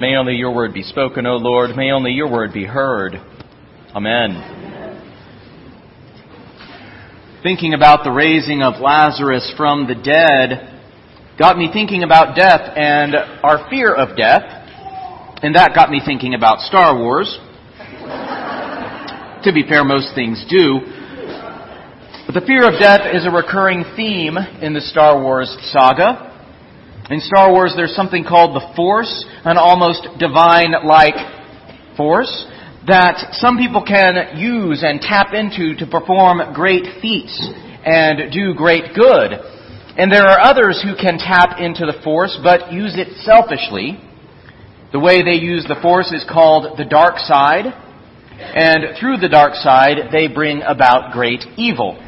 May only your word be spoken, O Lord. May only your word be heard. Amen. Thinking about the raising of Lazarus from the dead got me thinking about death and our fear of death. And that got me thinking about Star Wars. to be fair, most things do. But the fear of death is a recurring theme in the Star Wars saga. In Star Wars, there's something called the Force, an almost divine-like force that some people can use and tap into to perform great feats and do great good. And there are others who can tap into the Force but use it selfishly. The way they use the Force is called the dark side. And through the dark side, they bring about great evil.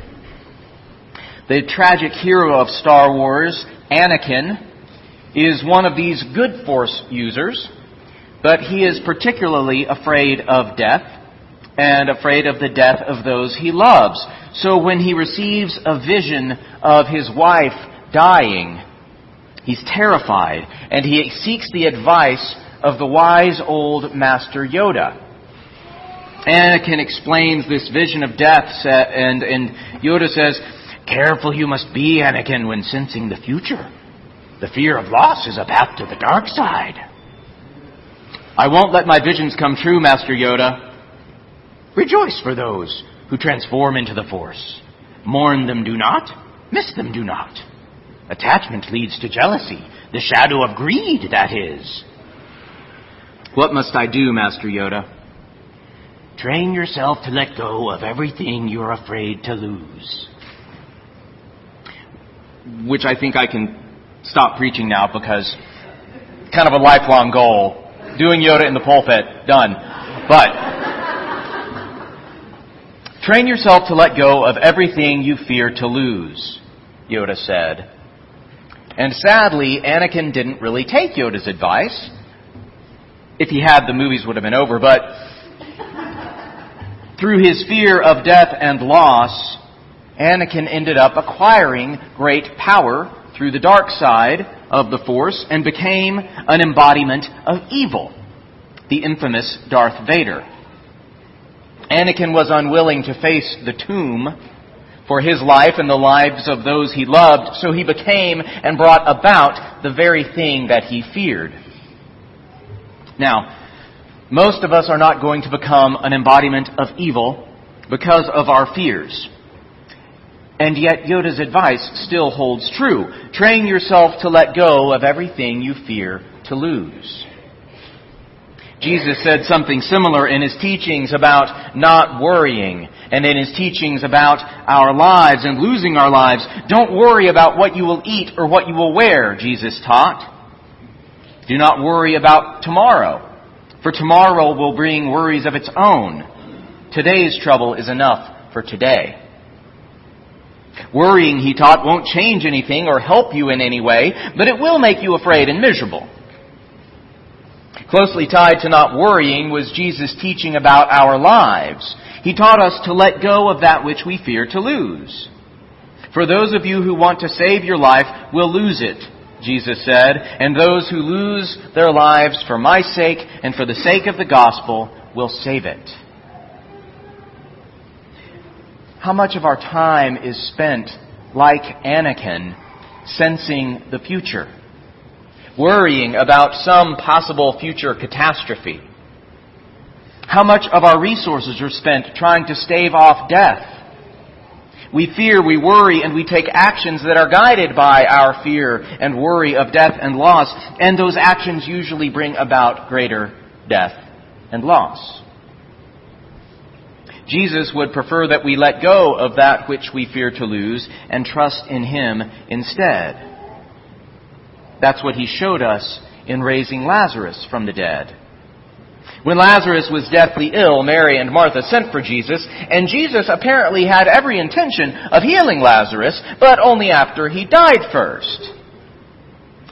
The tragic hero of Star Wars, Anakin, is one of these good force users, but he is particularly afraid of death and afraid of the death of those he loves. So when he receives a vision of his wife dying, he's terrified and he seeks the advice of the wise old Master Yoda. Anakin explains this vision of death and, and Yoda says, Careful you must be, Anakin, when sensing the future. The fear of loss is a path to the dark side. I won't let my visions come true, Master Yoda. Rejoice for those who transform into the Force. Mourn them do not, miss them do not. Attachment leads to jealousy, the shadow of greed, that is. What must I do, Master Yoda? Train yourself to let go of everything you're afraid to lose. Which I think I can stop preaching now because kind of a lifelong goal. Doing Yoda in the pulpit, done. But train yourself to let go of everything you fear to lose, Yoda said. And sadly, Anakin didn't really take Yoda's advice. If he had, the movies would have been over, but through his fear of death and loss, Anakin ended up acquiring great power through the dark side of the Force and became an embodiment of evil, the infamous Darth Vader. Anakin was unwilling to face the tomb for his life and the lives of those he loved, so he became and brought about the very thing that he feared. Now, most of us are not going to become an embodiment of evil because of our fears. And yet Yoda's advice still holds true. Train yourself to let go of everything you fear to lose. Jesus said something similar in his teachings about not worrying and in his teachings about our lives and losing our lives. Don't worry about what you will eat or what you will wear, Jesus taught. Do not worry about tomorrow, for tomorrow will bring worries of its own. Today's trouble is enough for today. Worrying, he taught, won't change anything or help you in any way, but it will make you afraid and miserable. Closely tied to not worrying was Jesus' teaching about our lives. He taught us to let go of that which we fear to lose. For those of you who want to save your life will lose it, Jesus said, and those who lose their lives for my sake and for the sake of the gospel will save it. How much of our time is spent, like Anakin, sensing the future? Worrying about some possible future catastrophe? How much of our resources are spent trying to stave off death? We fear, we worry, and we take actions that are guided by our fear and worry of death and loss, and those actions usually bring about greater death and loss. Jesus would prefer that we let go of that which we fear to lose and trust in Him instead. That's what He showed us in raising Lazarus from the dead. When Lazarus was deathly ill, Mary and Martha sent for Jesus, and Jesus apparently had every intention of healing Lazarus, but only after he died first.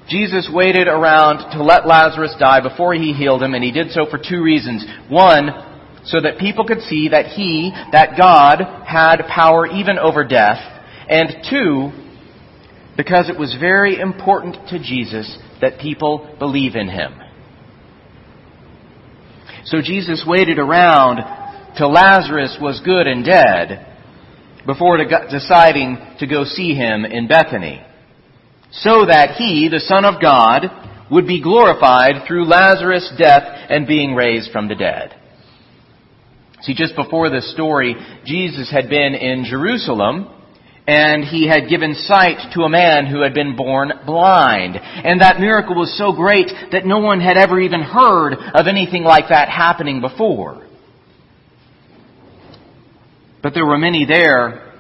Jesus waited around to let Lazarus die before he healed him, and he did so for two reasons. One, so that people could see that He, that God, had power even over death. And two, because it was very important to Jesus that people believe in Him. So Jesus waited around till Lazarus was good and dead before deciding to go see him in Bethany. So that he, the Son of God, would be glorified through Lazarus' death and being raised from the dead. See, just before this story, Jesus had been in Jerusalem and he had given sight to a man who had been born blind. And that miracle was so great that no one had ever even heard of anything like that happening before. But there were many there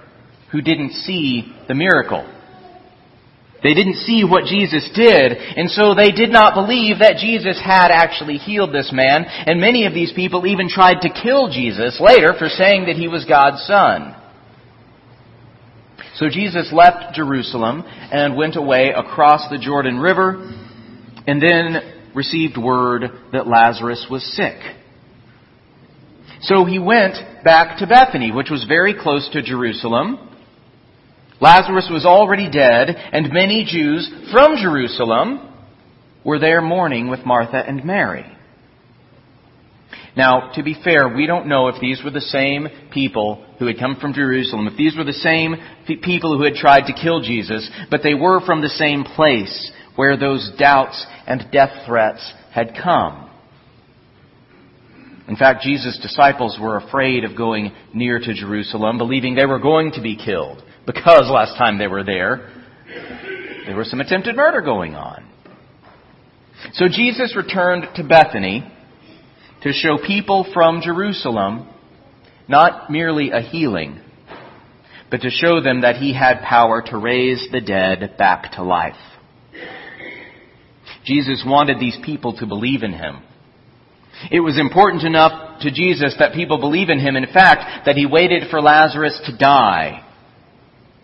who didn't see the miracle. They didn't see what Jesus did, and so they did not believe that Jesus had actually healed this man, and many of these people even tried to kill Jesus later for saying that he was God's son. So Jesus left Jerusalem and went away across the Jordan River and then received word that Lazarus was sick. So he went back to Bethany, which was very close to Jerusalem. Lazarus was already dead, and many Jews from Jerusalem were there mourning with Martha and Mary. Now, to be fair, we don't know if these were the same people who had come from Jerusalem, if these were the same people who had tried to kill Jesus, but they were from the same place where those doubts and death threats had come. In fact, Jesus' disciples were afraid of going near to Jerusalem, believing they were going to be killed, because last time they were there, there was some attempted murder going on. So Jesus returned to Bethany to show people from Jerusalem not merely a healing, but to show them that he had power to raise the dead back to life. Jesus wanted these people to believe in him. It was important enough to Jesus that people believe in him, in fact, that he waited for Lazarus to die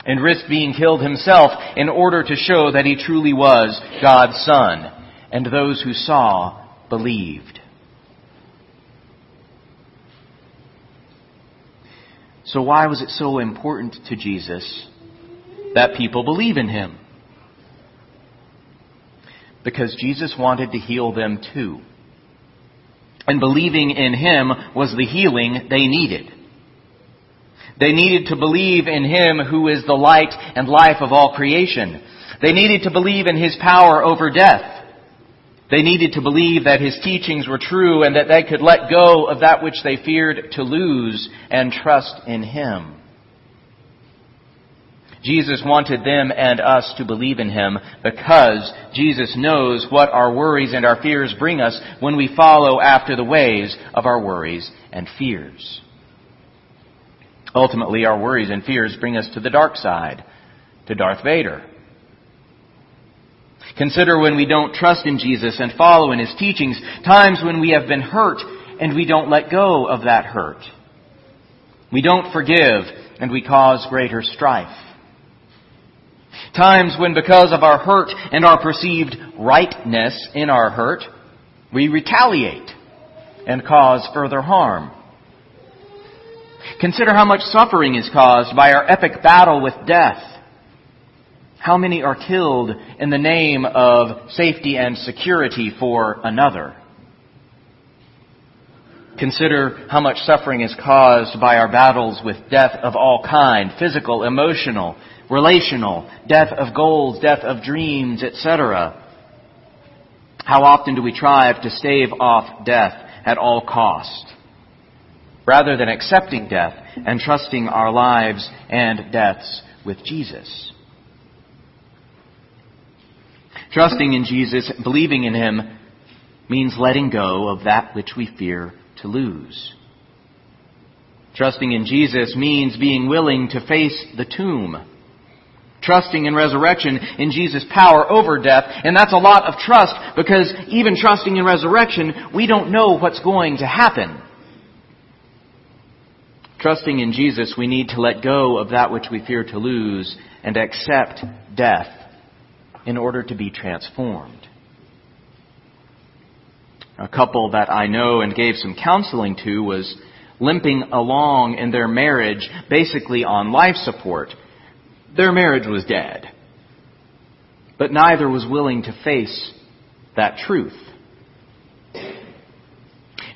and risked being killed himself in order to show that he truly was God's Son, and those who saw believed. So why was it so important to Jesus that people believe in him? Because Jesus wanted to heal them too. And believing in him was the healing they needed. They needed to believe in him who is the light and life of all creation. They needed to believe in his power over death. They needed to believe that his teachings were true and that they could let go of that which they feared to lose and trust in him. Jesus wanted them and us to believe in him because Jesus knows what our worries and our fears bring us when we follow after the ways of our worries and fears. Ultimately, our worries and fears bring us to the dark side, to Darth Vader. Consider when we don't trust in Jesus and follow in His teachings, times when we have been hurt and we don't let go of that hurt. We don't forgive and we cause greater strife. Times when because of our hurt and our perceived rightness in our hurt, we retaliate and cause further harm. Consider how much suffering is caused by our epic battle with death how many are killed in the name of safety and security for another? Consider how much suffering is caused by our battles with death of all kind, physical, emotional, relational, death of goals, death of dreams, etc. How often do we strive to stave off death at all cost? Rather than accepting death and trusting our lives and deaths with Jesus. Trusting in Jesus, believing in Him, means letting go of that which we fear to lose. Trusting in Jesus means being willing to face the tomb. Trusting in resurrection in Jesus' power over death. And that's a lot of trust because even trusting in resurrection, we don't know what's going to happen. Trusting in Jesus, we need to let go of that which we fear to lose and accept death in order to be transformed. A couple that I know and gave some counseling to was limping along in their marriage basically on life support. Their marriage was dead. But neither was willing to face that truth.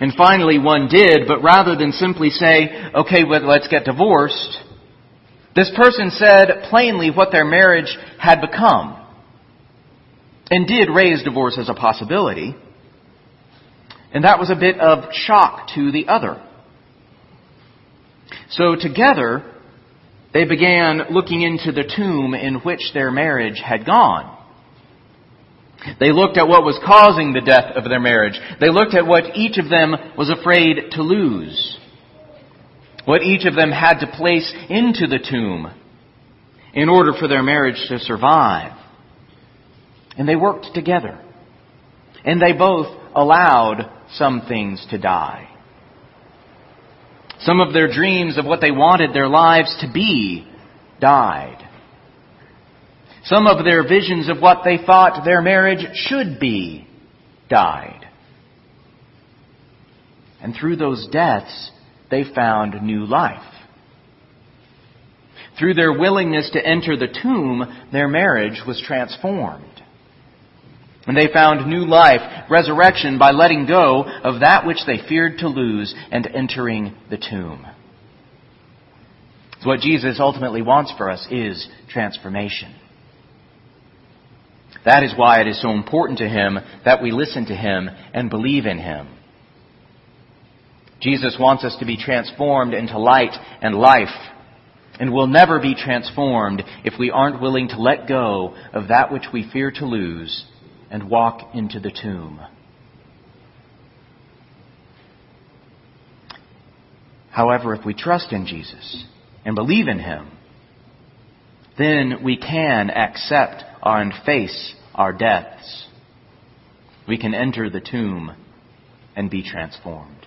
And finally, one did, but rather than simply say, okay, well, let's get divorced, this person said plainly what their marriage had become and did raise divorce as a possibility. And that was a bit of shock to the other. So together, they began looking into the tomb in which their marriage had gone. They looked at what was causing the death of their marriage. They looked at what each of them was afraid to lose. What each of them had to place into the tomb in order for their marriage to survive. And they worked together. And they both allowed some things to die. Some of their dreams of what they wanted their lives to be died. Some of their visions of what they thought their marriage should be died. And through those deaths, they found new life. Through their willingness to enter the tomb, their marriage was transformed. And they found new life, resurrection, by letting go of that which they feared to lose and entering the tomb. So what Jesus ultimately wants for us is transformation. That is why it is so important to him that we listen to him and believe in him. Jesus wants us to be transformed into light and life, and will never be transformed if we aren't willing to let go of that which we fear to lose and walk into the tomb. However, if we trust in Jesus and believe in Him, then we can accept and face our deaths. We can enter the tomb and be transformed.